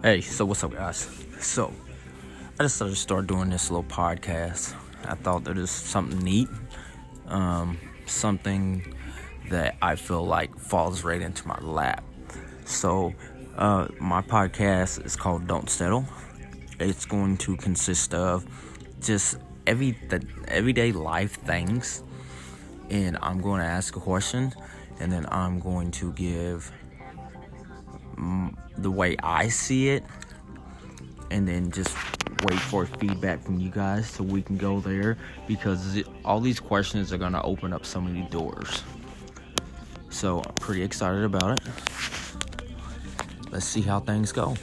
Hey, so what's up, guys? So, I decided to start doing this little podcast. I thought that is something neat, um, something that I feel like falls right into my lap. So, uh, my podcast is called Don't Settle. It's going to consist of just every the everyday life things, and I'm going to ask a question, and then I'm going to give the way I see it and then just wait for feedback from you guys so we can go there because all these questions are going to open up so many doors. So I'm pretty excited about it. Let's see how things go.